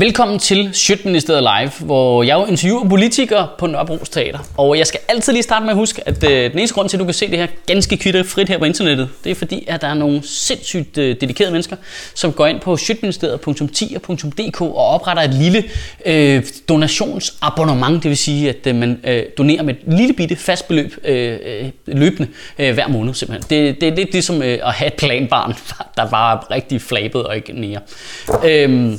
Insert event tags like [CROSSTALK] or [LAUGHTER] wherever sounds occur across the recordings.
Velkommen til Sjøtministeriet Live, hvor jeg jo interviewer politikere på Nørrebros Teater. Og jeg skal altid lige starte med at huske, at øh, den eneste grund til, at du kan se det her ganske kvitte frit her på internettet, det er fordi, at der er nogle sindssygt øh, dedikerede mennesker, som går ind på sjøtministeriet.10.dk og opretter et lille øh, donationsabonnement. Det vil sige, at øh, man øh, donerer med et lille bitte fast beløb øh, øh, løbende øh, hver måned simpelthen. Det, det, det er ligesom øh, at have et planbarn, [LAUGHS] der bare er rigtig flabet og ikke nære. Øh,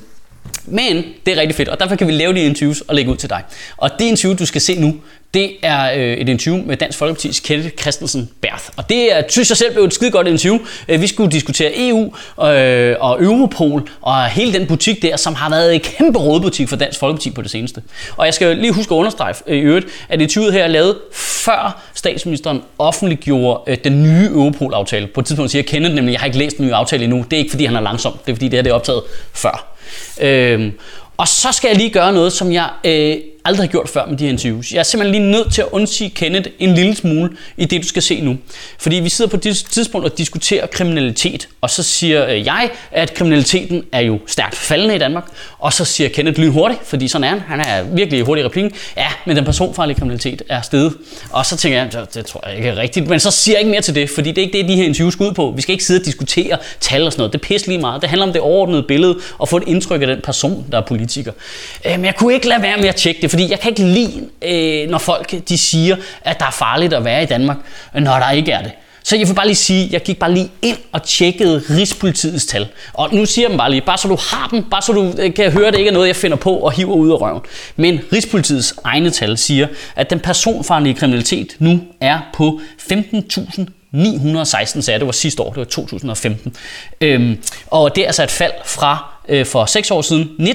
men det er rigtig fedt, og derfor kan vi lave de interviews og lægge ud til dig. Og det interview, du skal se nu, det er øh, et interview med Dansk Folkeparti's Kenneth Christensen Berth. Og det er, synes jeg selv blev et skide godt interview. Øh, vi skulle diskutere EU øh, og Europol og hele den butik der, som har været en kæmpe rådbutik for Dansk Folkeparti på det seneste. Og jeg skal lige huske at understrege øh, i øvrigt, at interviewet her er lavet før statsministeren offentliggjorde øh, den nye Europol-aftale. På et tidspunkt siger Kenneth nemlig, jeg har ikke læst den nye aftale endnu. Det er ikke fordi, han er langsom. Det er fordi, det her det er optaget før. Øhm, og så skal jeg lige gøre noget, som jeg øh, aldrig har gjort før med de her interviews. Jeg er simpelthen lige nødt til at undsige Kenneth en lille smule i det, du skal se nu. Fordi vi sidder på et tidspunkt og diskuterer kriminalitet, og så siger øh, jeg, at kriminaliteten er jo stærkt faldende i Danmark, og så siger Kenneth lynhurtigt, fordi sådan er han, han er virkelig hurtig i replikken, ja, men den personfarlige kriminalitet er steget. Og så tænker jeg, det, det tror jeg ikke er rigtigt, men så siger jeg ikke mere til det, fordi det er ikke det, de her interviews går ud på. Vi skal ikke sidde og diskutere tal og sådan noget, det er lige meget. Det handler om det overordnede billede, og få et indtryk af den person, der er politiker. Men jeg kunne ikke lade være med at tjekke det, fordi jeg kan ikke lide, øh, når folk de siger, at der er farligt at være i Danmark, når der ikke er det. Så jeg vil bare lige sige, jeg gik bare lige ind og tjekkede Rigspolitiets tal. Og nu siger jeg dem bare lige, bare så du har dem, bare så du øh, kan høre, at det ikke er noget, jeg finder på og hiver ud af røven. Men Rigspolitiets egne tal siger, at den personfarlige kriminalitet nu er på 15.000 916 sager. Det var sidste år, det var 2015. Øhm, og det er altså et fald fra øh, for 6 år siden 19.244.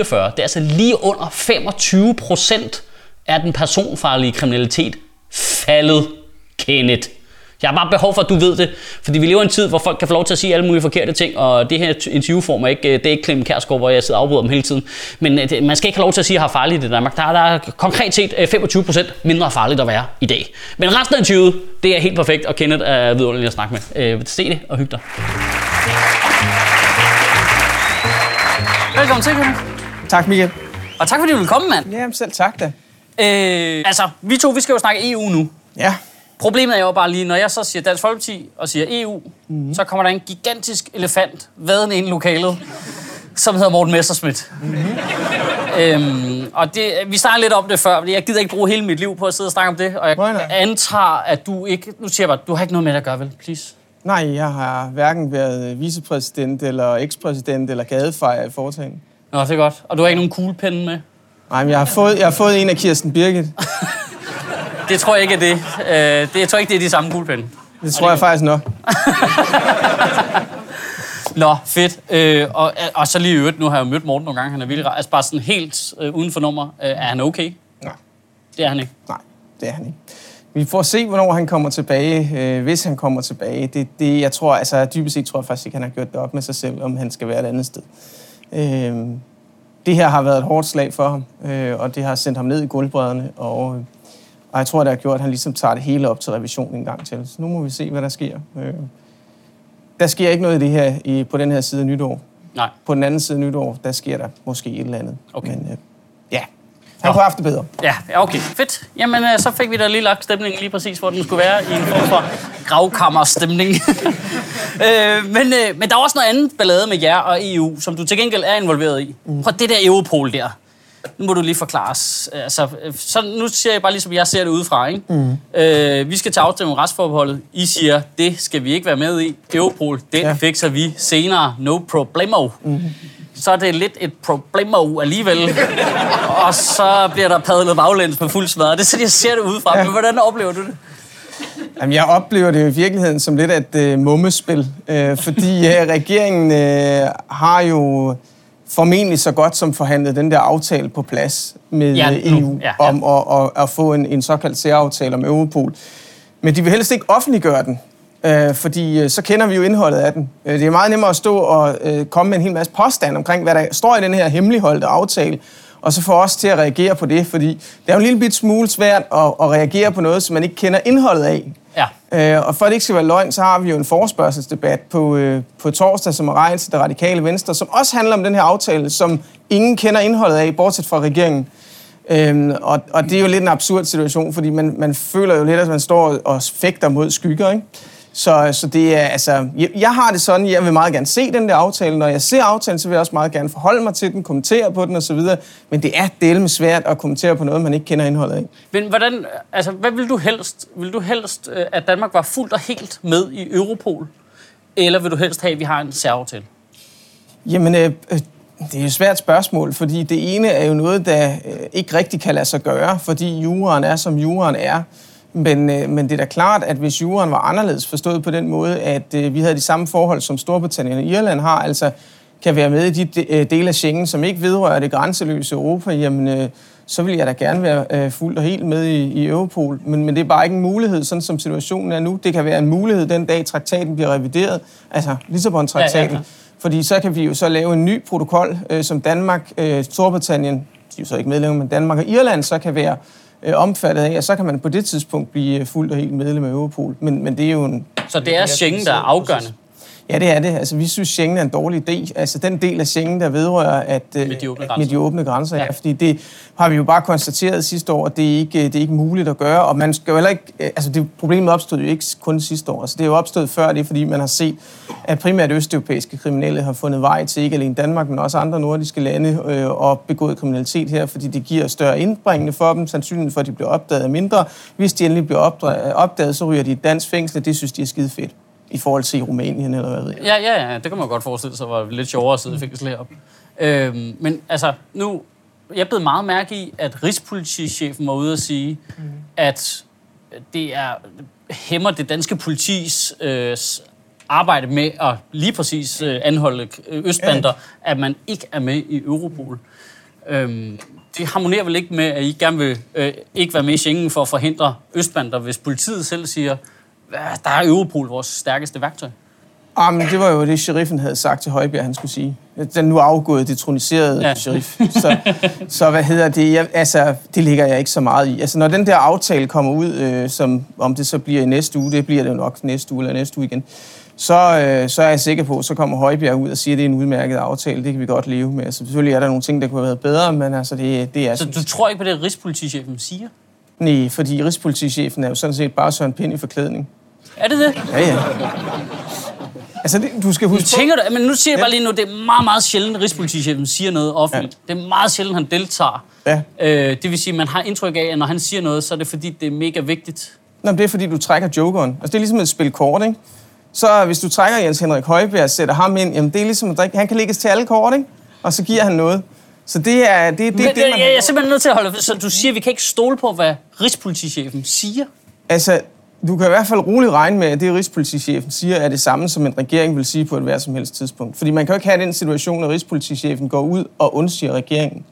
Det er altså lige under 25 procent af den personfarlige kriminalitet faldet, Kenneth. Jeg har bare behov for, at du ved det, fordi vi lever i en tid, hvor folk kan få lov til at sige alle mulige forkerte ting, og det her interviewform er ikke, det er ikke Clem Kærsgaard, hvor jeg sidder og afbryder dem hele tiden. Men øh, man skal ikke have lov til at sige, at jeg har farligt i Danmark. Der er, der er konkret set 25% øh, mindre farligt at være i dag. Men resten af interviewet, det er helt perfekt, og Kenneth er vidunderlig at snakke med. Øh, se det og hygge dig. Velkommen til, Kenneth. Tak, Michael. Og tak fordi du vil komme, mand. Jamen selv tak da. Øh, altså, vi to, vi skal jo snakke EU nu. Ja. Problemet er jo bare lige, når jeg så siger Dansk Folkeparti og siger EU, mm-hmm. så kommer der en gigantisk elefant vadende ind i lokalet, som hedder Morten Messerschmidt. Mm-hmm. Øhm, og det, vi snakker lidt om det før, fordi jeg gider ikke bruge hele mit liv på at sidde og snakke om det, og jeg nej, nej. antager, at du ikke... Nu siger jeg bare, du har ikke noget med det at gøre, vel? Please. Nej, jeg har hverken været vicepræsident, eller ekspræsident, eller gadefejer i foretagen. Nå, det er godt. Og du har ikke nogen kuglepinde med? Nej, men jeg har fået, jeg har fået en af Kirsten Birgit. [LAUGHS] det tror jeg ikke er det. Uh, det. Jeg tror ikke, det er de samme kuglepinde. Det tror jeg faktisk nok. [LAUGHS] Nå, fedt. Øh, og, og så lige i øvrigt, nu har jeg jo mødt Morten nogle gange, han er vildt Altså bare sådan helt øh, uden for nummer. Øh, er han okay? Nej. Det er han ikke? Nej, det er han ikke. Vi får se, hvornår han kommer tilbage, øh, hvis han kommer tilbage. Det, det, jeg tror, altså dybest set tror jeg faktisk ikke, han har gjort det op med sig selv, om han skal være et andet sted. Øh, det her har været et hårdt slag for ham, øh, og det har sendt ham ned i gulvbrædderne, og, og jeg tror, det har gjort, at han ligesom tager det hele op til revision en gang til. Så nu må vi se, hvad der sker. Øh, der sker ikke noget i det her i, på den her side af nytår. Nej. På den anden side af nytår, der sker der måske et eller andet. Okay. Men øh, ja, han kunne have haft det bedre. Ja, okay. Fedt. Jamen, øh, så fik vi da lige lagt stemningen lige præcis, hvor den skulle være, i en form for gravkammerstemning. [LAUGHS] øh, men, øh, men der er også noget andet ballade med jer og EU, som du til gengæld er involveret i. Mm. Prøv det der Europol der. Nu må du lige forklare os. Altså, så nu siger jeg bare ligesom jeg ser det udefra. Ikke? Mm. Øh, vi skal til aftale om retsforbeholdet. I siger, det skal vi ikke være med i. Europol, den ja. fikser vi senere. No problemo. Mm så er det lidt et problem alligevel. [LAUGHS] og så bliver der padlet baglæns på fuld smadret. Det er sådan, jeg ser det udefra. Ja. Men hvordan oplever du det? Jamen, jeg oplever det i virkeligheden som lidt af et uh, mummespil. Uh, fordi uh, [LAUGHS] regeringen uh, har jo formentlig så godt som forhandlet den der aftale på plads med ja, EU ja, ja. om at, at, at få en, en såkaldt særaftale om Europol. Men de vil helst ikke offentliggøre den. Øh, fordi øh, så kender vi jo indholdet af den. Øh, det er meget nemmere at stå og øh, komme med en hel masse påstand omkring, hvad der står i den her hemmeligholdte aftale, og så få os til at reagere på det, fordi det er jo en lille bit smule svært at, at reagere på noget, som man ikke kender indholdet af. Ja. Øh, og for at det ikke skal være løgn, så har vi jo en forspørgselsdebat på, øh, på torsdag, som er regnet til det radikale venstre, som også handler om den her aftale, som ingen kender indholdet af, bortset fra regeringen. Øhm, og, og det er jo lidt en absurd situation, fordi man, man føler jo lidt, at man står og fægter mod skygger, ikke? Så, så det er, altså, jeg, jeg har det sådan, jeg vil meget gerne se den der aftale. Når jeg ser aftalen, så vil jeg også meget gerne forholde mig til den, kommentere på den osv. Men det er delme svært at kommentere på noget, man ikke kender indholdet af. Men hvordan, altså, hvad vil du helst? Vil du helst, øh, at Danmark var fuldt og helt med i Europol? Eller vil du helst have, at vi har en særaftale? Jamen, øh, øh, det er jo et svært spørgsmål, fordi det ene er jo noget, der øh, ikke rigtig kan lade sig gøre, fordi juraen er, som juraen er. Men, øh, men det er da klart, at hvis juraen var anderledes forstået på den måde, at øh, vi havde de samme forhold, som Storbritannien og Irland har, altså kan være med i de øh, dele af Schengen, som ikke vedrører det grænseløse Europa, jamen øh, så vil jeg da gerne være øh, fuldt og helt med i, i Europol. Men, men det er bare ikke en mulighed, sådan som situationen er nu. Det kan være en mulighed den dag, traktaten bliver revideret, altså Lissabon-traktaten. Ja, ja. Fordi så kan vi jo så lave en ny protokol, øh, som Danmark, øh, Storbritannien, de er jo så ikke medlemmer, men Danmark og Irland så kan være øh, omfattet af, og så kan man på det tidspunkt blive fuldt og helt medlem af Europol. Men, men det er jo en... Så det er Schengen, der er afgørende. Ja, det er det. Altså, vi synes, Schengen er en dårlig idé. Altså, den del af Schengen, der vedrører at, øh, Med de åbne at- med de åbne grænser. Ja. Ja. Fordi det har vi jo bare konstateret sidste år, at det er ikke, det er ikke muligt at gøre. Og man skal jo heller ikke... øh, Altså, det, problemet opstod jo ikke kun sidste år. Altså, det er jo opstået før, det er fordi, man har set, at primært østeuropæiske kriminelle har fundet vej til ikke alene Danmark, men også andre nordiske lande øh, og begået kriminalitet her, fordi det giver større indbringende for dem. Sandsynligheden for, at de bliver opdaget mindre. Hvis de endelig bliver opdaget, så ryger de i dansk fængsel, det synes de er skide fedt i forhold til i Rumænien eller hvad ved jeg. Ja, ja, ja, det kan man godt forestille sig, var lidt sjovere at sidde i fængsel heroppe. Øhm, men altså, nu, jeg blev meget mærke i, at Rigspolitichefen var ude at sige, mm. at det er hæmmer det danske politis øh, arbejde med at lige præcis øh, anholde øh, østbander, at man ikke er med i Europol. Øhm, det harmonerer vel ikke med, at I gerne vil øh, ikke være med i Schengen for at forhindre østbander, hvis politiet selv siger, "Hvad, der er Europol vores stærkeste værktøj. Ah, men det var jo det, sheriffen havde sagt til Højbjerg, han skulle sige. Den nu afgået, detroniserede Ja. sheriff. Så, så hvad hedder det? Jeg, altså, det ligger jeg ikke så meget i. Altså, når den der aftale kommer ud, øh, som om det så bliver i næste uge, det bliver det jo nok næste uge eller næste uge igen, så, øh, så er jeg sikker på, så kommer Højbjerg ud og siger, at det er en udmærket aftale. Det kan vi godt leve med. Altså, selvfølgelig er der nogle ting, der kunne have været bedre, men altså, det, det er... Så du tror ikke på det, Rigspolitichefen siger? Nej, fordi Rigspolitichefen er jo sådan set bare Søren Pind i forklædning. Er det det? Ja, ja. Altså, det, du skal huske på... Tænker du, men nu siger jeg bare lige nu, det er meget, meget sjældent, at Rigspolitichefen siger noget offentligt. Ja. Det er meget sjældent, han deltager. Ja. Øh, det vil sige, at man har indtryk af, at når han siger noget, så er det fordi, det er mega vigtigt. Nå, men det er fordi, du trækker jokeren. Altså, det er ligesom et spil kort, ikke? Så hvis du trækker Jens Henrik Højbjerg og sætter ham ind, jamen det er ligesom, at drikke- han kan lægges til alle kort, ikke? Og så giver han noget. Så det er det, det, Men, det, det jeg, man... jeg er simpelthen nødt til at holde... Så du siger, at vi kan ikke stole på, hvad Rigspolitichefen siger? Altså, du kan i hvert fald roligt regne med, at det, Rigspolitichefen siger, er det samme, som en regering vil sige på et hvert som helst tidspunkt. Fordi man kan jo ikke have den situation, at Rigspolitichefen går ud og undsiger regeringen.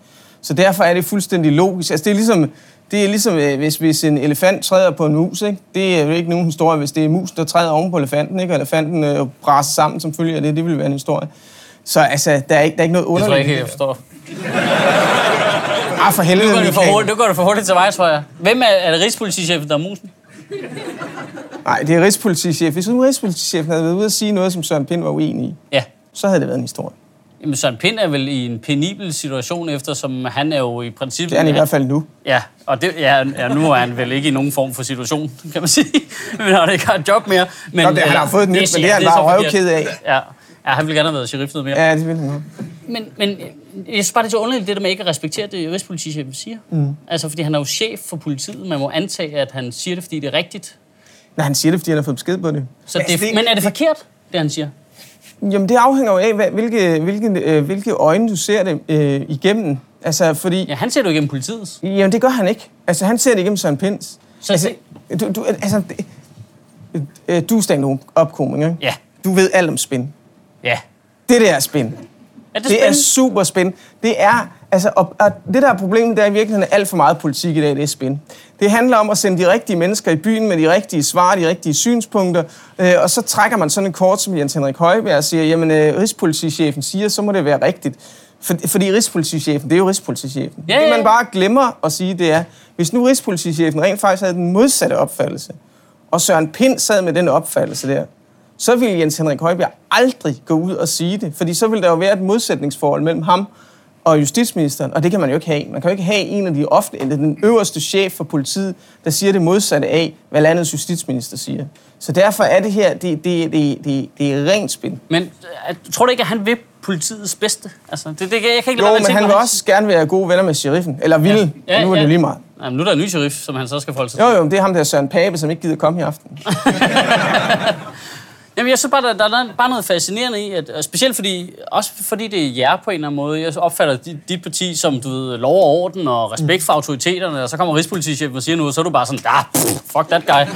Så derfor er det fuldstændig logisk. Altså, det er ligesom, det er ligesom øh, hvis, hvis en elefant træder på en mus. Ikke? Det er jo ikke nogen historie, hvis det er mus, der træder oven på elefanten, ikke? og elefanten øh, braser sammen som følge af det. Det vil være en historie. Så altså, der er ikke, der er ikke noget Det tror underligt. jeg ikke, jeg forstår. Ah, for helvede, Nu går, det for hurtigt, nu går det for hurtigt til mig, tror jeg. Hvem er, er det Rigspolitichefen, der er musen? [LAUGHS] Nej, det er Rigspolitichef. Hvis nu Rigspolitichefen havde været ude at sige noget, som Søren Pind var uenig i, Ja. så havde det været en historie. Jamen, Søren Pind er vel i en penibel situation, eftersom han er jo i princippet... Det er han i hvert fald nu. Ja, og det, ja, ja, nu er han vel ikke i nogen form for situation, kan man sige. [LAUGHS] Men han har ikke har et job mere. Men, Nå, det- han har fået et nyt, men det er han bare røvked af. Ja, ja, han ville gerne have været sheriff noget mere. Ja, det vil han. Men, men jeg synes bare, det er så underligt, det der med ikke at respektere det, Rigspolitichefen siger. Mm. Altså, fordi han er jo chef for politiet. Man må antage, at han siger det, fordi det er rigtigt. Nej, han siger det, fordi han har fået besked på det. Så Men det, altså, men er det forkert, det han siger? Jamen, det afhænger jo af, hvad, hvilke, hvilke, øh, hvilke øjne du ser det øh, igennem. Altså, fordi... Ja, han ser det jo igennem politiets. Jamen, det gør han ikke. Altså, han ser det igennem Søren Pinds. Så altså, du, du, altså, det, øh, du er stand-up komiker, ikke? Ja, Du ved alt om spin. ja. Det der er spin. Er det, Det er super spin. Det er, altså, og, og det der er problemet, det er i virkeligheden alt for meget politik i dag, det er spin. Det handler om at sende de rigtige mennesker i byen med de rigtige svar, de rigtige synspunkter, øh, og så trækker man sådan et kort, som Jens Henrik Højberg og siger, jamen, øh, Rigspolitichefen siger, så må det være rigtigt. For, fordi Rigspolitichefen, det er jo Rigspolitichefen. Ja, Det man bare glemmer at sige, det er, hvis nu Rigspolitichefen rent faktisk havde den modsatte opfattelse, og Søren Pind sad med den opfattelse der, så ville Jens Henrik Højbjerg aldrig gå ud og sige det, fordi så ville der jo være et modsætningsforhold mellem ham og justitsministeren, og det kan man jo ikke have. Man kan jo ikke have en af de offentlige, den øverste chef for politiet, der siger det modsatte af, hvad landets justitsminister siger. Så derfor er det her, det, det, det, det, det er rent spil. Men øh, tror du ikke, at han vil politiets bedste? Altså, det, det, jeg kan ikke jo, men han vil også gerne være gode venner med sheriffen. Eller ville. Ja. Ja, nu er det ja. lige meget. Jamen, nu er der en ny sheriff, som han så skal forholde sig til. Jo, jo, det er ham der Søren Pape, som ikke gider komme i aften. [LAUGHS] Jamen, jeg synes bare, der, der er bare noget fascinerende i, at, specielt fordi, også fordi det er jer på en eller anden måde. Jeg opfatter dit, dit parti som, du ved, lov og orden og respekt for autoriteterne, og så kommer Rigspolitichefen og siger noget, så er du bare sådan, ah, pff, fuck that guy.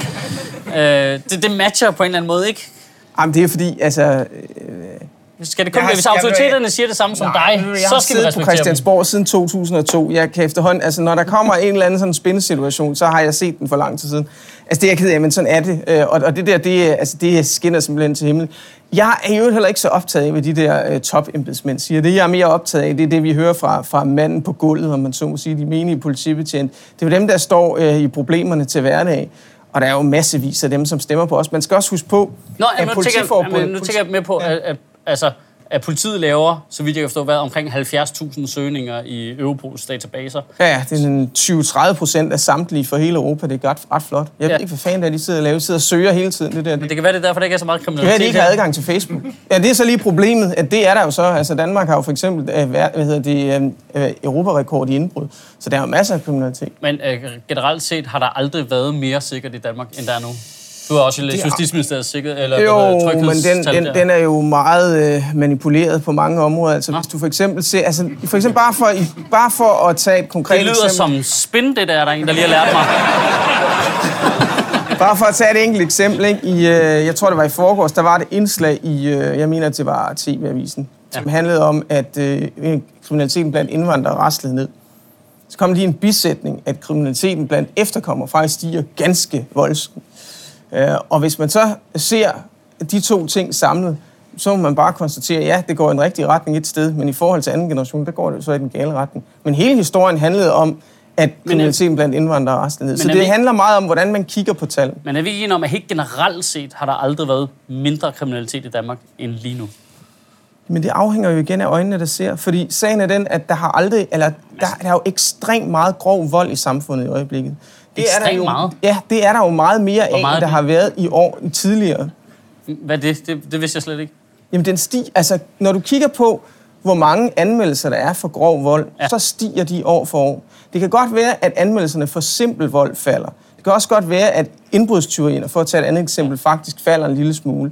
øh, det, det matcher på en eller anden måde, ikke? Jamen, det er fordi, altså... Øh, skal det kun være, hvis autoriteterne siger det samme som dig, så skal vi respektere på Christiansborg dem. siden 2002. Jeg kan efterhånden, altså når der kommer en eller anden sådan spændesituation, så har jeg set den for lang tid siden. Altså det er jeg ked af, men sådan er det. Øh, og, og det der, det, altså, det skinner simpelthen til himlen. Jeg er jo heller ikke så optaget af, hvad de der uh, top-embedsmænd siger. Det, jeg er mere optaget af, det er det, vi hører fra, fra manden på gulvet, om man så må sige, de menige politibetjent. Det er jo dem, der står uh, i problemerne til hverdag. Og der er jo massevis af dem, som stemmer på os. Man skal også huske på, Nå, at nu tænker, jeg, nu tænker jeg med på, at, at altså, at politiet laver, så vidt jeg kan forstå, hvad, omkring 70.000 søgninger i Europols databaser. Ja, ja, det er en 20-30 procent af samtlige for hele Europa. Det er ret, ret flot. Jeg ved ikke, hvad fanden det er, de sidder og laver. De sidder og søger hele tiden. Det, der. Men det kan være, det er derfor, der ikke er så meget kriminalitet. Det kan være, de ikke har adgang til Facebook. Ja, det er så lige problemet, at det er der jo så. Altså, Danmark har jo for eksempel øh, hvad hedder det, øh, Europarekord i indbrud. Så der er jo masser af kriminalitet. Men øh, generelt set har der aldrig været mere sikkert i Danmark, end der er nu? Du har også læst Justitsministeriets sikkerhed, eller jo, men den, den, den er jo meget øh, manipuleret på mange områder. Altså, Nå. hvis du for eksempel ser, altså, for eksempel bare for, bare for at tage et konkret Det lyder eksempel. som spin, det der, der er en, der lige har lært mig. [LAUGHS] Bare for at tage et enkelt eksempel, ikke? I, øh, jeg tror, det var i forgårs, der var et indslag i, øh, jeg mener, det var TV-avisen, ja. som handlede om, at øh, kriminaliteten blandt indvandrere raslede ned. Så kom lige en bisætning, at kriminaliteten blandt efterkommere faktisk stiger ganske voldsomt. Øh, og hvis man så ser de to ting samlet, så må man bare konstatere, at ja, det går i en rigtig retning et sted, men i forhold til anden generation, der går det så i den gale retning. Men hele historien handlede om, at kriminaliteten blandt indvandrere er ned. Så det vi... handler meget om, hvordan man kigger på tal. Men er vi ikke om, at helt generelt set har der aldrig været mindre kriminalitet i Danmark end lige nu? Men det afhænger jo igen af øjnene, der ser. Fordi sagen er den, at der har aldrig, eller der, der er jo ekstremt meget grov vold i samfundet i øjeblikket. Det er der jo, meget? Ja, det er der jo meget mere af, end der har været i år i tidligere. Hvad er det? det? Det vidste jeg slet ikke. Jamen, den sti, altså, når du kigger på, hvor mange anmeldelser der er for grov vold, ja. så stiger de år for år. Det kan godt være, at anmeldelserne for simpel vold falder. Det kan også godt være, at indbrudstyverierne, for at tage et andet eksempel, faktisk falder en lille smule.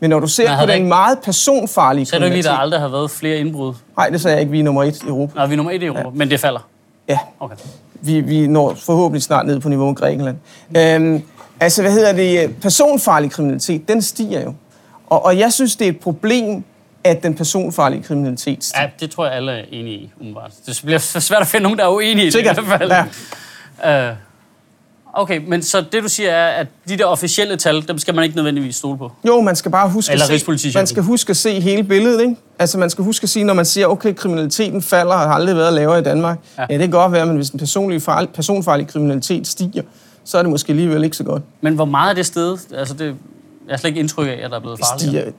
Men når du ser på den ikke... meget personfarlige Så er det ikke lige, der aldrig har været flere indbrud? Nej, det sagde jeg ikke. Vi er nummer et i Europa. Nej, vi er nummer et i Europa, ja. men det falder? Ja. Okay. Vi, vi når forhåbentlig snart ned på niveau med Grækenland. Øhm, altså, hvad hedder det? Personfarlig kriminalitet, den stiger jo. Og, og jeg synes, det er et problem, at den personfarlige kriminalitet stiger. Ja, det tror jeg, alle er enige i, umiddelbart. Det bliver svært at finde nogen, der er uenige i det i hvert fald. Ja. Øh, Okay, men så det du siger er, at de der officielle tal, dem skal man ikke nødvendigvis stole på? Jo, man skal bare huske, Eller at se, man skal huske at se hele billedet. Ikke? Altså man skal huske at sige, når man siger, okay, kriminaliteten falder og har aldrig været lavere i Danmark. Ja, ja det kan godt være, men hvis den personlige farlig, personfarlige kriminalitet stiger, så er det måske alligevel ikke så godt. Men hvor meget er det sted? Altså det, jeg har slet ikke indtryk af, at der er blevet farligere. Det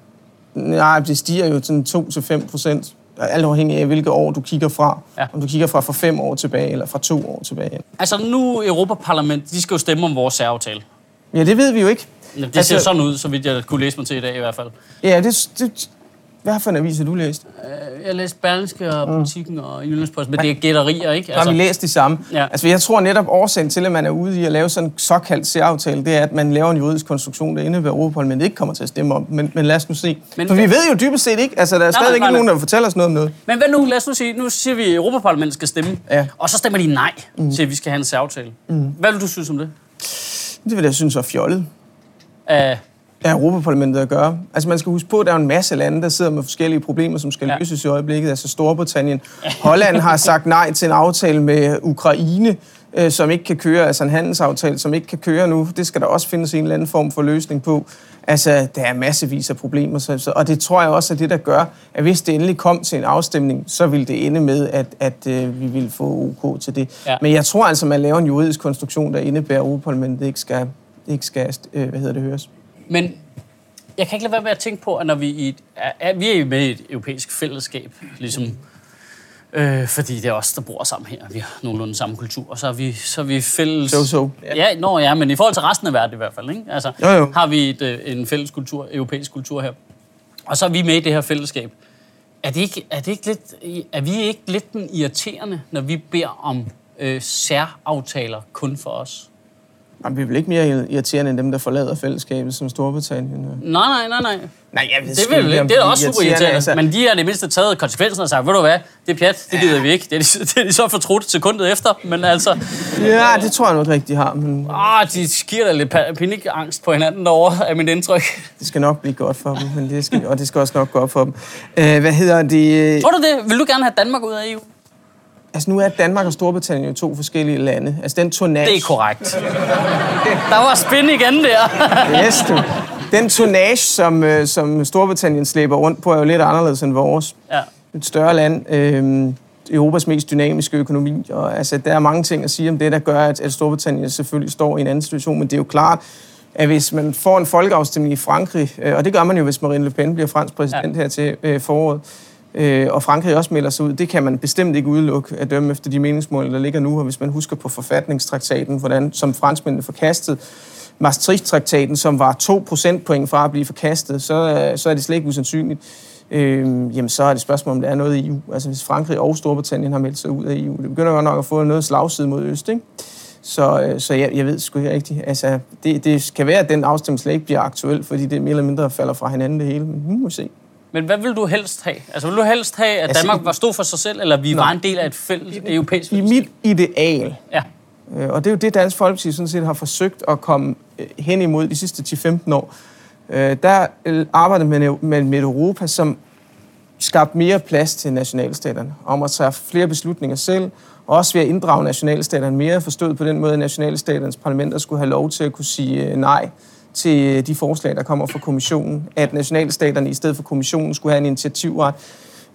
stiger, nej, det stiger jo sådan 2-5 procent alt afhængig af, hvilke år du kigger fra. Ja. Om du kigger fra for fem år tilbage, eller fra to år tilbage. Altså nu Europaparlamentet, de skal jo stemme om vores særaftale. Ja, det ved vi jo ikke. Ja, det altså, ser sådan ud, så vidt jeg kunne læse mig til i dag i hvert fald. Ja, det, det, hvad for en avis har du læst? Øh, jeg har læst Berlingske og mm. og Jyllandsposten, men det er gætterier, ikke? Altså... Har vi læst de samme? Ja. Altså, jeg tror netop årsagen til, at man er ude i at lave sådan en såkaldt særaftale, det er, at man laver en juridisk konstruktion, der indebærer, at Europaparlamentet ikke kommer til at stemme om. Men, men lad os nu se. Men, For vi ved jo dybest set ikke, altså der er stadig ikke nogen, der fortæller os noget om noget. Men hvad nu? Lad os nu sige, nu siger vi, at Europaparlamentet skal stemme, ja. og så stemmer de nej mm. til, at vi skal have en særaftale. Mm. Hvad vil du synes om det? Det vil jeg synes er fjollet. Uh, af Europaparlamentet at gøre. Altså man skal huske på, at der er en masse lande, der sidder med forskellige problemer, som skal ja. løses i øjeblikket. Altså Storbritannien. Holland har sagt nej til en aftale med Ukraine, øh, som ikke kan køre, altså en handelsaftale, som ikke kan køre nu. Det skal der også findes en eller anden form for løsning på. Altså, der er massevis af problemer, så, og det tror jeg også er det, der gør, at hvis det endelig kom til en afstemning, så vil det ende med, at, at øh, vi vil få OK til det. Ja. Men jeg tror altså, man laver en juridisk konstruktion, der indebærer, at Europaparlamentet ikke skal ikke skal øh, hvad hedder det, høres. Men jeg kan ikke lade være med at tænke på, at når vi, i et, er, vi er med i et europæisk fællesskab, ligesom, øh, fordi det er os, der bor sammen her, vi har nogenlunde samme kultur, og så er vi, så er vi fælles... So, so. Ja. ja, nå, ja, men i forhold til resten af verden i hvert fald, ikke? Altså, Jo, jo. har vi et, øh, en fælles kultur, europæisk kultur her. Og så er vi med i det her fællesskab. Er, det ikke, er, det ikke lidt, er vi ikke lidt den irriterende, når vi beder om øh, særaftaler kun for os? Jamen, vi er vel ikke mere irriterende end dem, der forlader fællesskabet som Storbritannien. Nej, nej, nej, nej. Nej, jeg ved Det vel, ikke. det er da også super irriterende. Altså. Men de har det mindste taget konsekvensen og sagt, ved du hvad, det er pjat, det gider vi ikke. Det er, de, [LAUGHS] det er de så fortrudt sekundet efter, men altså, Ja, det tror jeg nu ikke de har, men ah, de giver da lidt pa- panikangst på hinanden derovre, er mit indtryk. det skal nok blive godt for dem, men det skal, og det skal også nok gå op for dem. Øh, hvad hedder det? Tror du det? Vil du gerne have Danmark ud af EU? Altså, nu er Danmark og Storbritannien jo to forskellige lande. Altså, den tonnage... Det er korrekt. Der var spin igen der. Yes, du. Den tonnage, som, øh, som Storbritannien slæber rundt på, er jo lidt anderledes end vores. Ja. Et større land. Øh, Europas mest dynamiske økonomi. Og, altså, der er mange ting at sige om det, der gør, at, at Storbritannien selvfølgelig står i en anden situation. Men det er jo klart, at hvis man får en folkeafstemning i Frankrig, øh, og det gør man jo, hvis Marine Le Pen bliver fransk præsident ja. her til øh, foråret, øh, og Frankrig også melder sig ud, det kan man bestemt ikke udelukke at dømme efter de meningsmål, der ligger nu. Og hvis man husker på forfatningstraktaten, hvordan, som franskmændene forkastede, Maastricht-traktaten, som var 2 procentpoint fra at blive forkastet, så, øh, så er det slet ikke usandsynligt. Øh, jamen, så er det spørgsmål, om der er noget i EU. Altså, hvis Frankrig og Storbritannien har meldt sig ud af EU, det begynder godt nok at få noget slagside mod øst, ikke? Så, øh, så jeg, jeg ved sgu ikke rigtigt. Altså, det, det kan være, at den afstemning slet ikke bliver aktuel, fordi det mere eller mindre falder fra hinanden det hele. Men nu må vi se. Men hvad vil du helst have? Altså, vil du helst have, at Altså, Danmark var stod for sig selv, eller vi Nej. var en del af et fælles europæisk I mit ideal, Ja. Øh, Og det er jo det, Dansk Folkeparti sådan set har forsøgt at komme øh, hen imod de sidste 10-15 år. Øh, Der arbejdede man med, et Europa, som skabte mere plads til nationalstaterne, om at træffe flere beslutninger selv, og også ved at inddrage nationalstaterne mere, forstået på den måde, at nationalstaternes parlamenter skulle have lov til at kunne sige nej til de forslag, der kommer fra kommissionen. At nationalstaterne i stedet for kommissionen skulle have en initiativret.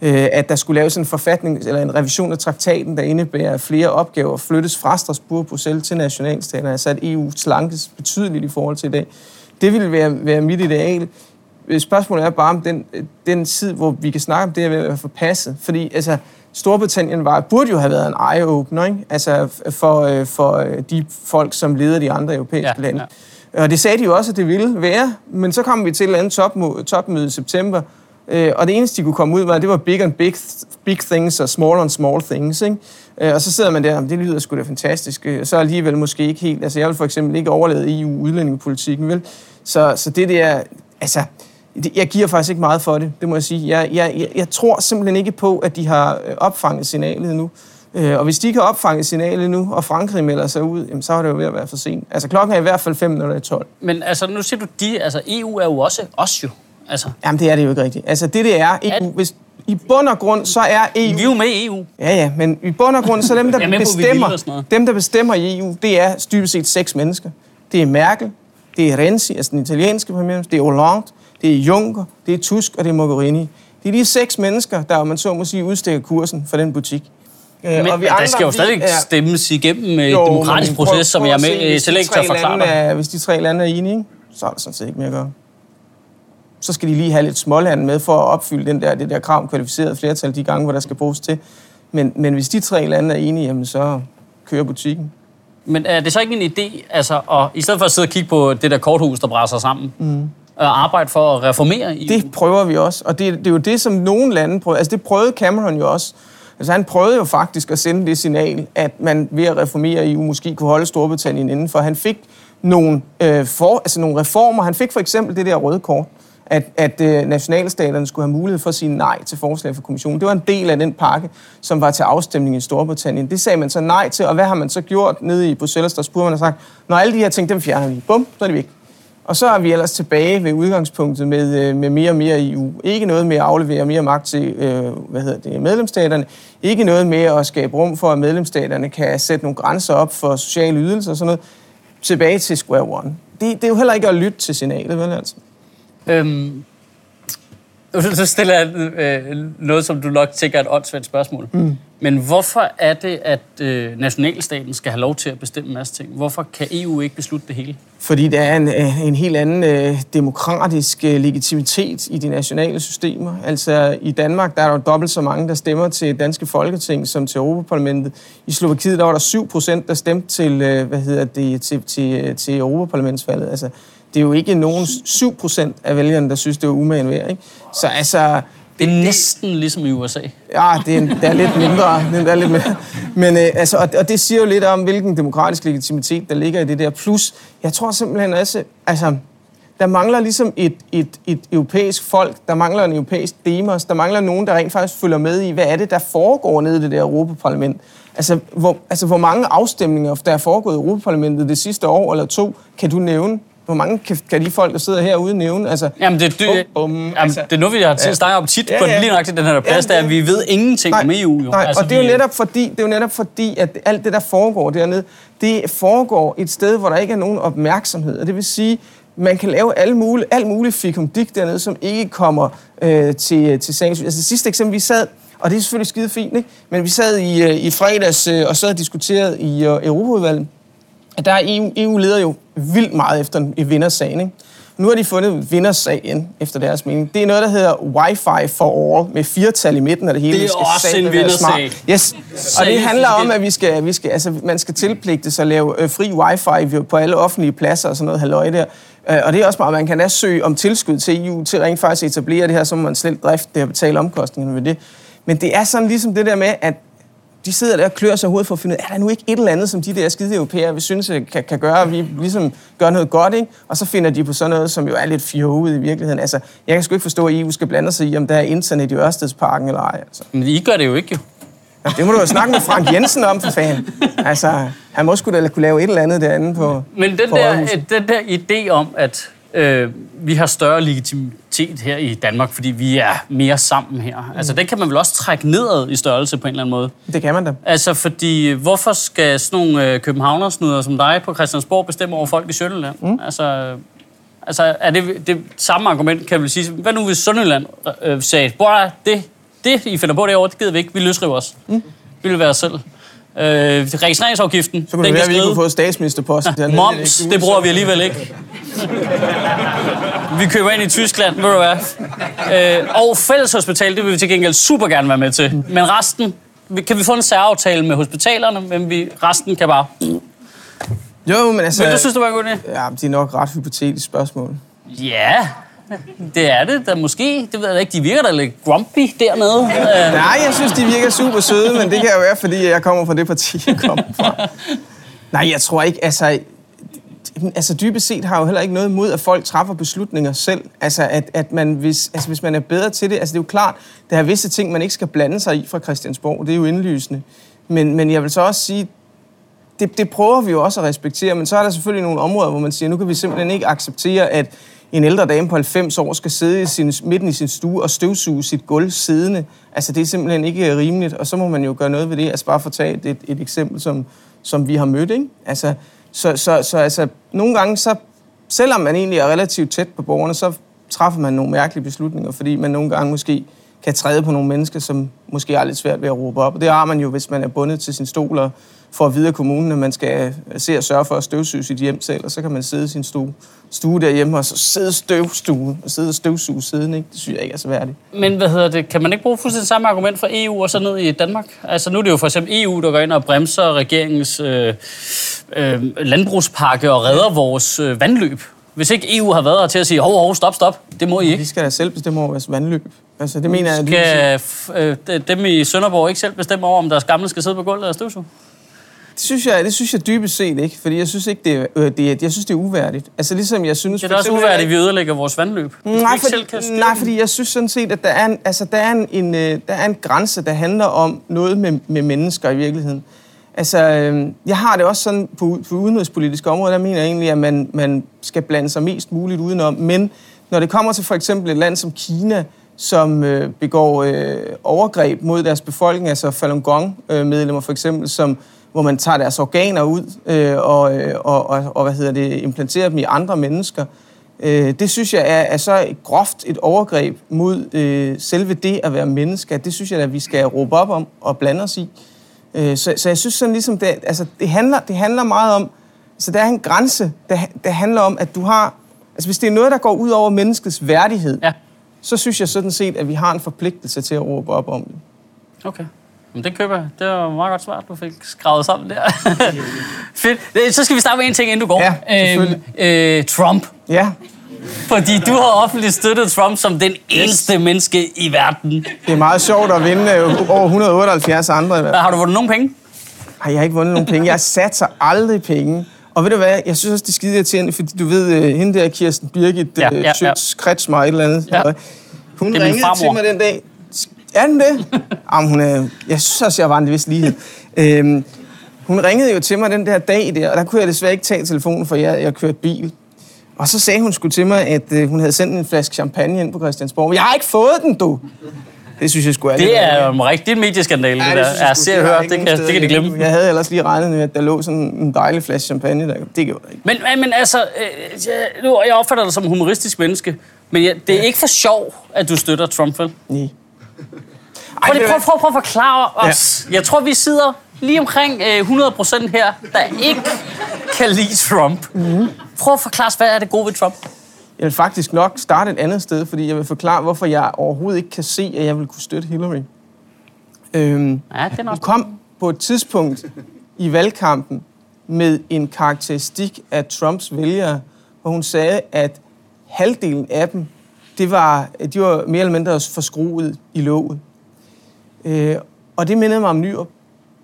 Øh, At der skulle laves en forfatning eller en revision af traktaten, der indebærer, at flere opgaver flyttes fra Strasbourg og Bruxelles til nationalstaterne. Altså at EU slankes betydeligt i forhold til i dag. Det ville være, være mit ideal. Spørgsmålet er bare, om den, den tid, hvor vi kan snakke om det, er ved at være forpasset. Fordi altså, Storbritannien var, burde jo have været en eye-opener, ikke? Altså, for, øh, for øh, de folk, som leder de andre europæiske Ja, lande. ja. Og det sagde de jo også, at det ville være. Men så kom vi til et eller andet topmøde, topmøde i september, øh, og det eneste, de kunne komme ud med, det var big and big, big things og small and small things. Ikke? Øh, og så sidder man der, det lyder sgu da fantastisk. Og Så alligevel måske ikke helt. Altså, jeg vil for eksempel ikke overlade EU udlændingepolitikken, vel? Så, så det der, altså, jeg giver faktisk ikke meget for det, det må jeg sige. Jeg, jeg, jeg, tror simpelthen ikke på, at de har øh, opfanget signalet nu. Øh, Og hvis de ikke har opfanget signalet nu, og Frankrig melder sig ud, jamen, så er det jo ved at være for sent. Altså klokken er i hvert fald 5 minutter i 12. Men altså, nu siger du de, altså EU er jo også os jo. Altså, Jamen det er det jo ikke rigtigt. Altså det det er, EU, hvis, i bund og grund, så er EU... vi er jo med i EU. Ja, ja, men i bund og grund, så dem, der [LAUGHS] er på, at bestemmer, dem, der bestemmer i EU, det er dybest set seks mennesker. Det er Merkel, det er Renzi, altså den italienske premierminister, det er Hollande, det er Juncker, det er Tusk og det er Mogherini. Det er de seks mennesker, der, om man så må sige, udstikker kursen for den butik. Øh, Men, men der skal jo vi stadig er- stemmes igennem øh, et Jo, demokratisk prøv- proces, som prøv jeg er med til de ikke tre forklare er- Hvis de tre lande er enige, så er der sådan set ikke mere at gøre. Så skal de lige have lidt småland med for at opfylde den der, det der krav om kvalificeret flertal de gange, hvor der skal bruges til. Men, men hvis de tre lande er enige, jamen så kører butikken. Men er det så ikke en idé, altså, at, i stedet for at sidde og kigge på det der korthus, der brænder sammen, mm. at arbejde for at reformere EU? Det prøver vi også, og det, det er jo det, som nogle lande prøver. Altså det prøvede Cameron jo også. Altså han prøvede jo faktisk at sende det signal, at man ved at reformere EU måske kunne holde Storbritannien inden for. Han fik nogle, øh, for, altså nogle reformer. Han fik for eksempel det der røde kort, at, at øh, nationalstaterne skulle have mulighed for at sige nej til forslag fra kommissionen. Det var en del af den pakke, som var til afstemning i Storbritannien. Det sagde man så nej til, og hvad har man så gjort nede i Bruxelles der spurgte Man har sagt, når alle de her ting, dem fjerner vi. Bum, så er de væk. Og så er vi ellers tilbage ved udgangspunktet med, øh, med mere og mere EU. Ikke noget med at aflevere mere magt til øh, hvad hedder det, medlemsstaterne. Ikke noget med at skabe rum for, at medlemsstaterne kan sætte nogle grænser op for sociale ydelser og sådan noget. Tilbage til square one. Det, det er jo heller ikke at lytte til signalet, vel altså? Øhm, [LAUGHS] Så stiller jeg øh, noget, som du nok tænker er et åndssvagt spørgsmål. Mm. Men hvorfor er det, at øh, nationalstaten skal have lov til at bestemme en masse ting? Hvorfor kan EU ikke beslutte det hele? Fordi der er en, øh, en helt anden øh, demokratisk øh, legitimitet i de nationale systemer. Altså i Danmark, der er der dobbelt så mange, der stemmer til danske folketing som til Europaparlamentet. I Slovakiet, der var der 7 procent, der stemte til, øh, hvad hedder det, til, til, til Europaparlamentsvalget. Altså, det er jo ikke nogen 7 procent af vælgerne, der synes, det er umagen værd. Ikke? Så altså, det er næsten ligesom i USA. Ja, det er, det er lidt mindre. Det er lidt mindre. Men, øh, altså, og, og det siger jo lidt om, hvilken demokratisk legitimitet, der ligger i det der. Plus, jeg tror simpelthen også, altså, der mangler ligesom et, et, et europæisk folk, der mangler en europæisk demos, der mangler nogen, der rent faktisk følger med i, hvad er det, der foregår nede i det der Europaparlament. Altså hvor, altså, hvor mange afstemninger, der er foregået i Europaparlamentet det sidste år eller to, kan du nævne? Hvor mange kan, kan de folk, der sidder herude, nævne? Altså, jamen, det, det, bum, bum, jamen, altså, det er noget, vi har til at snakke om tit ja, ja. på lige nok til den her plads, ja, der, at vi ved ingenting nej, om EU. Jo. Nej, altså, og det er, jo netop fordi, det er jo netop fordi, at alt det, der foregår dernede, det foregår et sted, hvor der ikke er nogen opmærksomhed. Og det vil sige, man kan lave alle mulige, alt muligt fikumdik dernede, som ikke kommer øh, til, til sagens. Altså det sidste eksempel, vi sad, og det er selvfølgelig skide fint, ikke? men vi sad i, øh, i fredags øh, og så og diskuterede i øh, Europaudvalget, at der er EU, EU leder jo vildt meget efter en vindersagen. Ikke? Nu har de fundet vindersagen efter deres mening. Det er noget, der hedder Wi-Fi for all, med firetal i midten af det hele. Det er skal også en vindersag. Yes. Og det handler om, at vi skal, vi skal, altså, man skal tilpligte sig at lave øh, fri Wi-Fi på alle offentlige pladser og sådan noget halløj der. Øh, og det er også bare, at man kan da søge om tilskud til EU til rent faktisk etablere det her, så må man slet drift det og betale omkostningerne ved det. Men det er sådan ligesom det der med, at de sidder der og klør sig hovedet for at finde ud af, er der nu ikke et eller andet, som de der skide europæere vi synes øh, kan, kan gøre, at vi ligesom gør noget godt, ikke? Og så finder de på sådan noget, som jo er lidt fjollet i virkeligheden. Altså, jeg kan sgu ikke forstå, at EU skal blande sig i, om der er internet i Ørstedsparken eller ej. Altså. Men I gør det jo ikke, jo. Ja, det må du jo snakke med Frank Jensen om, for fanden. Altså, han må sgu da kunne lave et eller andet derinde på Men den, på der, den der idé om, at øh, vi har større legitimitet her i Danmark, fordi vi er mere sammen her. Mm. Altså, den kan man vel også trække nedad i størrelse på en eller anden måde. Det kan man da. Altså, fordi hvorfor skal sådan nogle øh, københavnersnuder som dig på Christiansborg bestemme over folk i Sønderland? Mm. Altså, altså, er det det samme argument, kan vi sige? Hvad nu hvis Sønderland øh, sagde, det, det, I finder på derovre, det gider vi ikke. Vi løsriver os. Mm. Vi vil være selv. Øh, registreringsafgiften. Så kunne det være, at vi ikke kunne få statsministerposten. Ja, moms, det bruger vi alligevel ikke. vi køber ind i Tyskland, ved du hvad. Øh, og fælleshospital, det vil vi til gengæld super gerne være med til. Men resten, kan vi få en særaftale med hospitalerne, men vi, resten kan bare... Jo, men altså... Men du synes, det var en god idé? Ja, det er nok ret hypotetisk spørgsmål. Ja, det er det da måske. Det ved jeg ikke. De virker da lidt grumpy dernede. Øh. Nej, jeg synes, de virker super søde, men det kan jo være, fordi jeg kommer fra det parti, jeg kommer fra. Nej, jeg tror ikke, altså... Altså dybest set har jeg jo heller ikke noget imod, at folk træffer beslutninger selv. Altså, at, at man, hvis, altså, hvis man er bedre til det... Altså, det er jo klart, der er visse ting, man ikke skal blande sig i fra Christiansborg. Det er jo indlysende. Men, men jeg vil så også sige, det, det prøver vi jo også at respektere, men så er der selvfølgelig nogle områder, hvor man siger, nu kan vi simpelthen ikke acceptere, at en ældre dame på 90 år skal sidde i sin, midten i sin stue og støvsuge sit gulv siddende. Altså, det er simpelthen ikke øh, rimeligt, og så må man jo gøre noget ved det. Altså, bare for at tage et, et eksempel, som, som vi har mødt, ikke? Altså, så, så, så altså, nogle gange, så, selvom man egentlig er relativt tæt på borgerne, så træffer man nogle mærkelige beslutninger, fordi man nogle gange måske kan træde på nogle mennesker, som måske er lidt svært ved at råbe op. Og det har man jo, hvis man er bundet til sin stol og får at vide af kommunen, at man skal øh, se og sørge for at støvsuge sit hjem selv, og så kan man sidde i sin stue, stue derhjemme og så sidde støvstue og sidde og støvsuge siden. Ikke? Det synes jeg ikke er så værdigt. Men hvad hedder det? Kan man ikke bruge fuldstændig samme argument for EU og så ned i Danmark? Altså nu er det jo for eksempel EU, der går ind og bremser regeringens øh, øh, landbrugspakke og redder vores øh, vandløb. Hvis ikke EU har været der til at sige, hov, hov, stop, stop, det må I ikke. Vi skal da selv bestemme over vores vandløb. Altså, det mener jeg, skal øh, dem i Sønderborg ikke selv bestemme over, om deres gamle skal sidde på gulvet og støvsuge? Det synes, jeg, det synes jeg dybest set ikke, fordi jeg synes ikke, det er, øh, det er, jeg synes, det er uværdigt. Altså ligesom jeg synes... Det er også uværdigt, at vi ødelægger vores vandløb. Nej, for, nej, fordi jeg synes sådan set, at der er en, altså, der er en, en, øh, der er en grænse, der handler om noget med, med mennesker i virkeligheden. Altså, øhm, jeg har det også sådan på, på udenrigspolitiske områder, der mener jeg egentlig, at man, man skal blande sig mest muligt udenom. Men når det kommer til for eksempel et land som Kina, som øh, begår øh, overgreb mod deres befolkning, altså Falun Gong-medlemmer for eksempel, som hvor man tager deres organer ud øh, og, øh, og, og, og hvad hedder det, implanterer dem i andre mennesker, Øh, det synes jeg er, er så groft et overgreb mod øh, selve det at være menneske, det synes jeg, at vi skal råbe op om og blande os i. Øh, så, så jeg synes sådan ligesom, det, altså, det, handler, det handler meget om, så der er en grænse, der, der handler om, at du har, altså hvis det er noget, der går ud over menneskets værdighed, ja. så synes jeg sådan set, at vi har en forpligtelse til at råbe op om det. Okay. Men det køber jeg. Det var meget godt svært, du fik skrevet sammen der. [LAUGHS] Fedt. Så skal vi starte med en ting, inden du går. Ja. Øhm, øh, Trump. Ja. Fordi du har offentligt støttet Trump som den eneste yes. menneske i verden. Det er meget sjovt at vinde øh, over 178 andre. I har du vundet nogen penge? Nej, jeg har ikke vundet nogen penge. Jeg satser aldrig penge. Og ved du hvad, jeg synes også, det er skide irriterende, fordi du ved, øh, hende der Kirsten Birgit, ja, ja, ja. Kretsmer et eller andet. Ja. Hun ringede til mig den dag. Er den det? [LAUGHS] Jamen, hun er, jeg synes også, jeg var en vis lighed. Øhm, hun ringede jo til mig den der dag der, og der kunne jeg desværre ikke tage telefonen, for jeg, jeg kørte bil. Og så sagde hun skulle til mig, at øh, hun havde sendt en flaske champagne ind på Christiansborg. Men jeg har ikke fået den, du! Det synes jeg skulle Det er jo en rigtig medieskandale, ja, det, der. Jeg ser og hører, det, kan, det kan de glemme. Jeg havde ellers lige regnet med, at der lå sådan en dejlig flaske champagne der. Det gjorde jeg ikke. Men, men altså, øh, jeg, nu, jeg opfatter dig som humoristisk menneske, men ja, det er ja. ikke for sjov, at du støtter Trump, vel? Nej. Prøv, prøv, prøv, prøv at forklare os. Ja. Jeg tror, vi sidder lige omkring øh, 100% her, der ikke kan lide Trump. Mm. Prøv at forklare os, hvad er det gode ved Trump? Jeg vil faktisk nok starte et andet sted, fordi jeg vil forklare, hvorfor jeg overhovedet ikke kan se, at jeg vil kunne støtte Hillary. Øhm, ja, det er nok. kom på et tidspunkt i valgkampen med en karakteristik af Trumps vælgere, hvor hun sagde, at halvdelen af dem, det var, de var mere eller mindre forskruet i låget. Øh, og det mindede mig om Nyrup.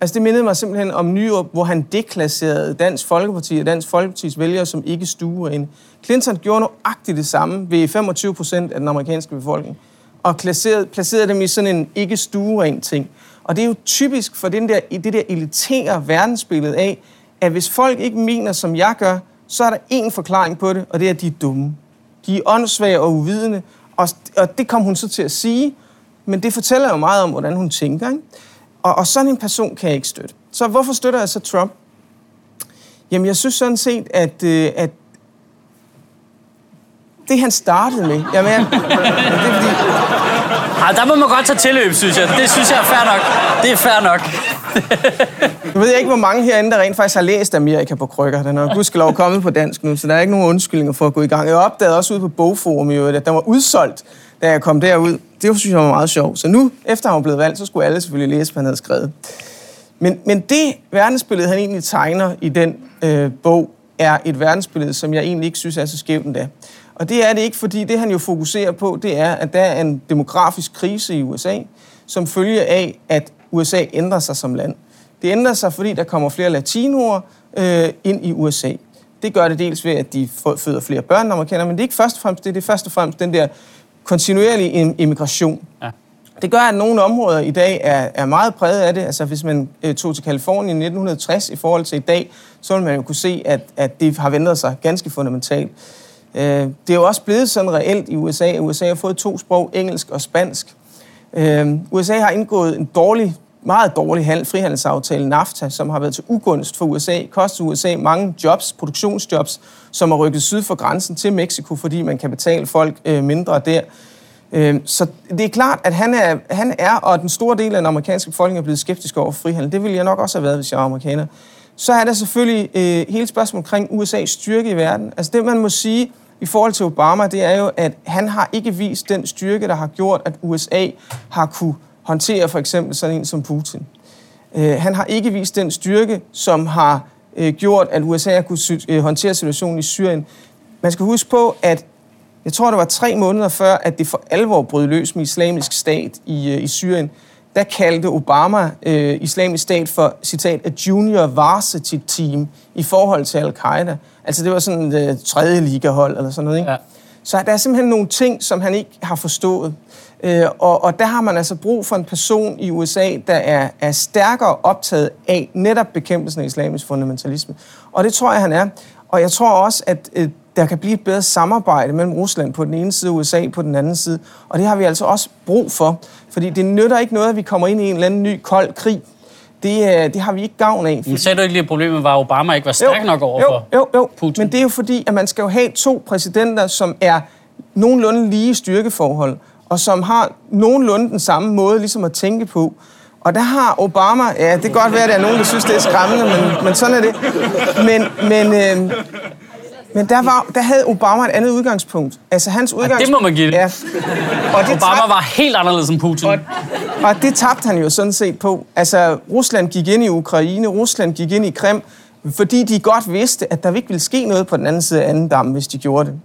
Altså det mindede mig simpelthen om Nyrup, hvor han deklasserede Dansk Folkeparti og Dansk Folkepartis vælgere som ikke stuerinde. Clinton gjorde nøjagtigt det samme ved 25 procent af den amerikanske befolkning, og placerede, placerede dem i sådan en ikke stueren ting. Og det er jo typisk for den der, det der elitære verdensbillede af, at hvis folk ikke mener, som jeg gør, så er der én forklaring på det, og det er, at de er dumme. De er åndssvage og uvidende, og, og det kom hun så til at sige, men det fortæller jo meget om, hvordan hun tænker. Ikke? Og, og sådan en person kan jeg ikke støtte. Så hvorfor støtter jeg så Trump? Jamen, jeg synes sådan set, at, øh, at det han startede med, jamen, ja, det er fordi... Ej, der må man godt tage tilløb, synes jeg. Det synes jeg er fair nok. Det er fair nok. [LAUGHS] Nu ved jeg ikke, hvor mange herinde, der rent faktisk har læst Amerika på krykker. Den er gudskelov kommet på dansk nu, så der er ikke nogen undskyldninger for at gå i gang. Jeg opdagede også ude på Bogforum, at der var udsolgt, da jeg kom derud. Det synes jeg var meget sjovt. Så nu, efter han var blevet valgt, så skulle alle selvfølgelig læse, hvad han havde skrevet. Men, men det verdensbillede, han egentlig tegner i den øh, bog, er et verdensbillede, som jeg egentlig ikke synes er så skævt endda. Og det er det ikke, fordi det, han jo fokuserer på, det er, at der er en demografisk krise i USA, som følger af, at USA ændrer sig som land. Det ændrer sig, fordi der kommer flere latinoer øh, ind i USA. Det gør det dels ved, at de føder flere børn, når man kender, men det er ikke først og fremmest det. Det er først og fremmest den der kontinuerlige immigration. Ja. Det gør, at nogle områder i dag er, er meget præget af det. Altså hvis man øh, tog til Kalifornien i 1960 i forhold til i dag, så vil man jo kunne se, at, at det har vendt sig ganske fundamentalt. Øh, det er jo også blevet sådan reelt i USA. USA har fået to sprog, engelsk og spansk. Øh, USA har indgået en dårlig, meget dårlig handel, frihandelsaftale, NAFTA, som har været til ugunst for USA, kostet USA mange jobs, produktionsjobs, som er rykket syd for grænsen til Mexico, fordi man kan betale folk øh, mindre der. Øh, så det er klart, at han er, han er, og den store del af den amerikanske befolkning er blevet skeptisk over frihandel. Det ville jeg nok også have været, hvis jeg var amerikaner. Så er der selvfølgelig øh, hele spørgsmålet omkring USA's styrke i verden. Altså det, man må sige i forhold til Obama, det er jo, at han har ikke vist den styrke, der har gjort, at USA har kunne håndtere for eksempel sådan en som Putin. Øh, han har ikke vist den styrke, som har øh, gjort, at USA har kunne øh, håndtere situationen i Syrien. Man skal huske på, at jeg tror, det var tre måneder før, at det for alvor brød løs med islamisk stat i, øh, i Syrien. Der kaldte Obama øh, islamisk stat for, citat, a junior varsity team i forhold til al-Qaida. Altså det var sådan et uh, tredje ligahold eller sådan noget, ikke? Ja. Så der er simpelthen nogle ting, som han ikke har forstået. Øh, og, og der har man altså brug for en person i USA, der er, er stærkere optaget af netop bekæmpelsen af islamisk fundamentalisme. Og det tror jeg, han er. Og jeg tror også, at øh, der kan blive et bedre samarbejde mellem Rusland på den ene side og USA på den anden side. Og det har vi altså også brug for, fordi det nytter ikke noget, at vi kommer ind i en eller anden ny kold krig. det, øh, det har vi ikke gavn af. Men sagde du ikke lige, at problemet var, at Obama ikke var stærk nok over jo, jo, jo. Putin? Men det er jo fordi, at man skal jo have to præsidenter, som er nogenlunde lige styrkeforhold, og som har nogenlunde den samme måde ligesom at tænke på. Og der har Obama, ja, det kan godt være, at der er nogen, der synes, det er skræmmende, men, men sådan er det. Men, men, øh, men der, var, der havde Obama et andet udgangspunkt. Altså hans udgangspunkt... det må man give det. Ja. Og det Obama tab- var helt anderledes end Putin. og, og det tabte han jo sådan set på. Altså, Rusland gik ind i Ukraine, Rusland gik ind i Krim, fordi de godt vidste, at der ikke ville ske noget på den anden side af anden dam, hvis de gjorde det.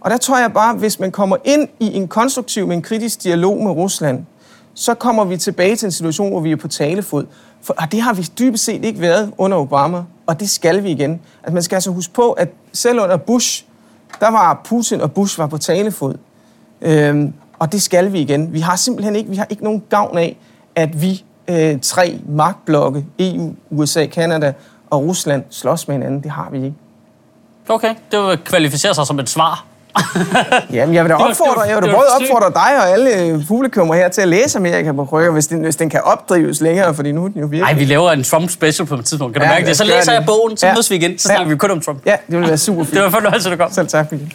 Og der tror jeg bare, hvis man kommer ind i en konstruktiv, men kritisk dialog med Rusland, så kommer vi tilbage til en situation, hvor vi er på talefod. For, og det har vi dybest set ikke været under Obama, og det skal vi igen. Altså, man skal altså huske på, at selv under Bush, der var Putin og Bush var på talefod. Øhm, og det skal vi igen. Vi har simpelthen ikke, vi har ikke nogen gavn af, at vi øh, tre magtblokke, EU, USA, Kanada og Rusland, slås med hinanden. Det har vi ikke. Okay, det vil kvalificere sig som et svar. [LAUGHS] Jamen, jeg vil da Det opfordre, det jeg vil da det både opfordre dig og alle øh, publikummer her til at læse Amerika på krykker, hvis den, hvis den kan opdrives længere, fordi nu er den jo virkelig... Nej, vi laver en Trump special på et tidspunkt. Kan du Ja, mærke det? Så læser gøre jeg det. bogen, så Ja. mødes vi igen. Så Ja. snakker vi kun om Trump. Ja, det vil være super fint. [LAUGHS] Det var en fornøjelse, du kom. Selv tak, Mikkel.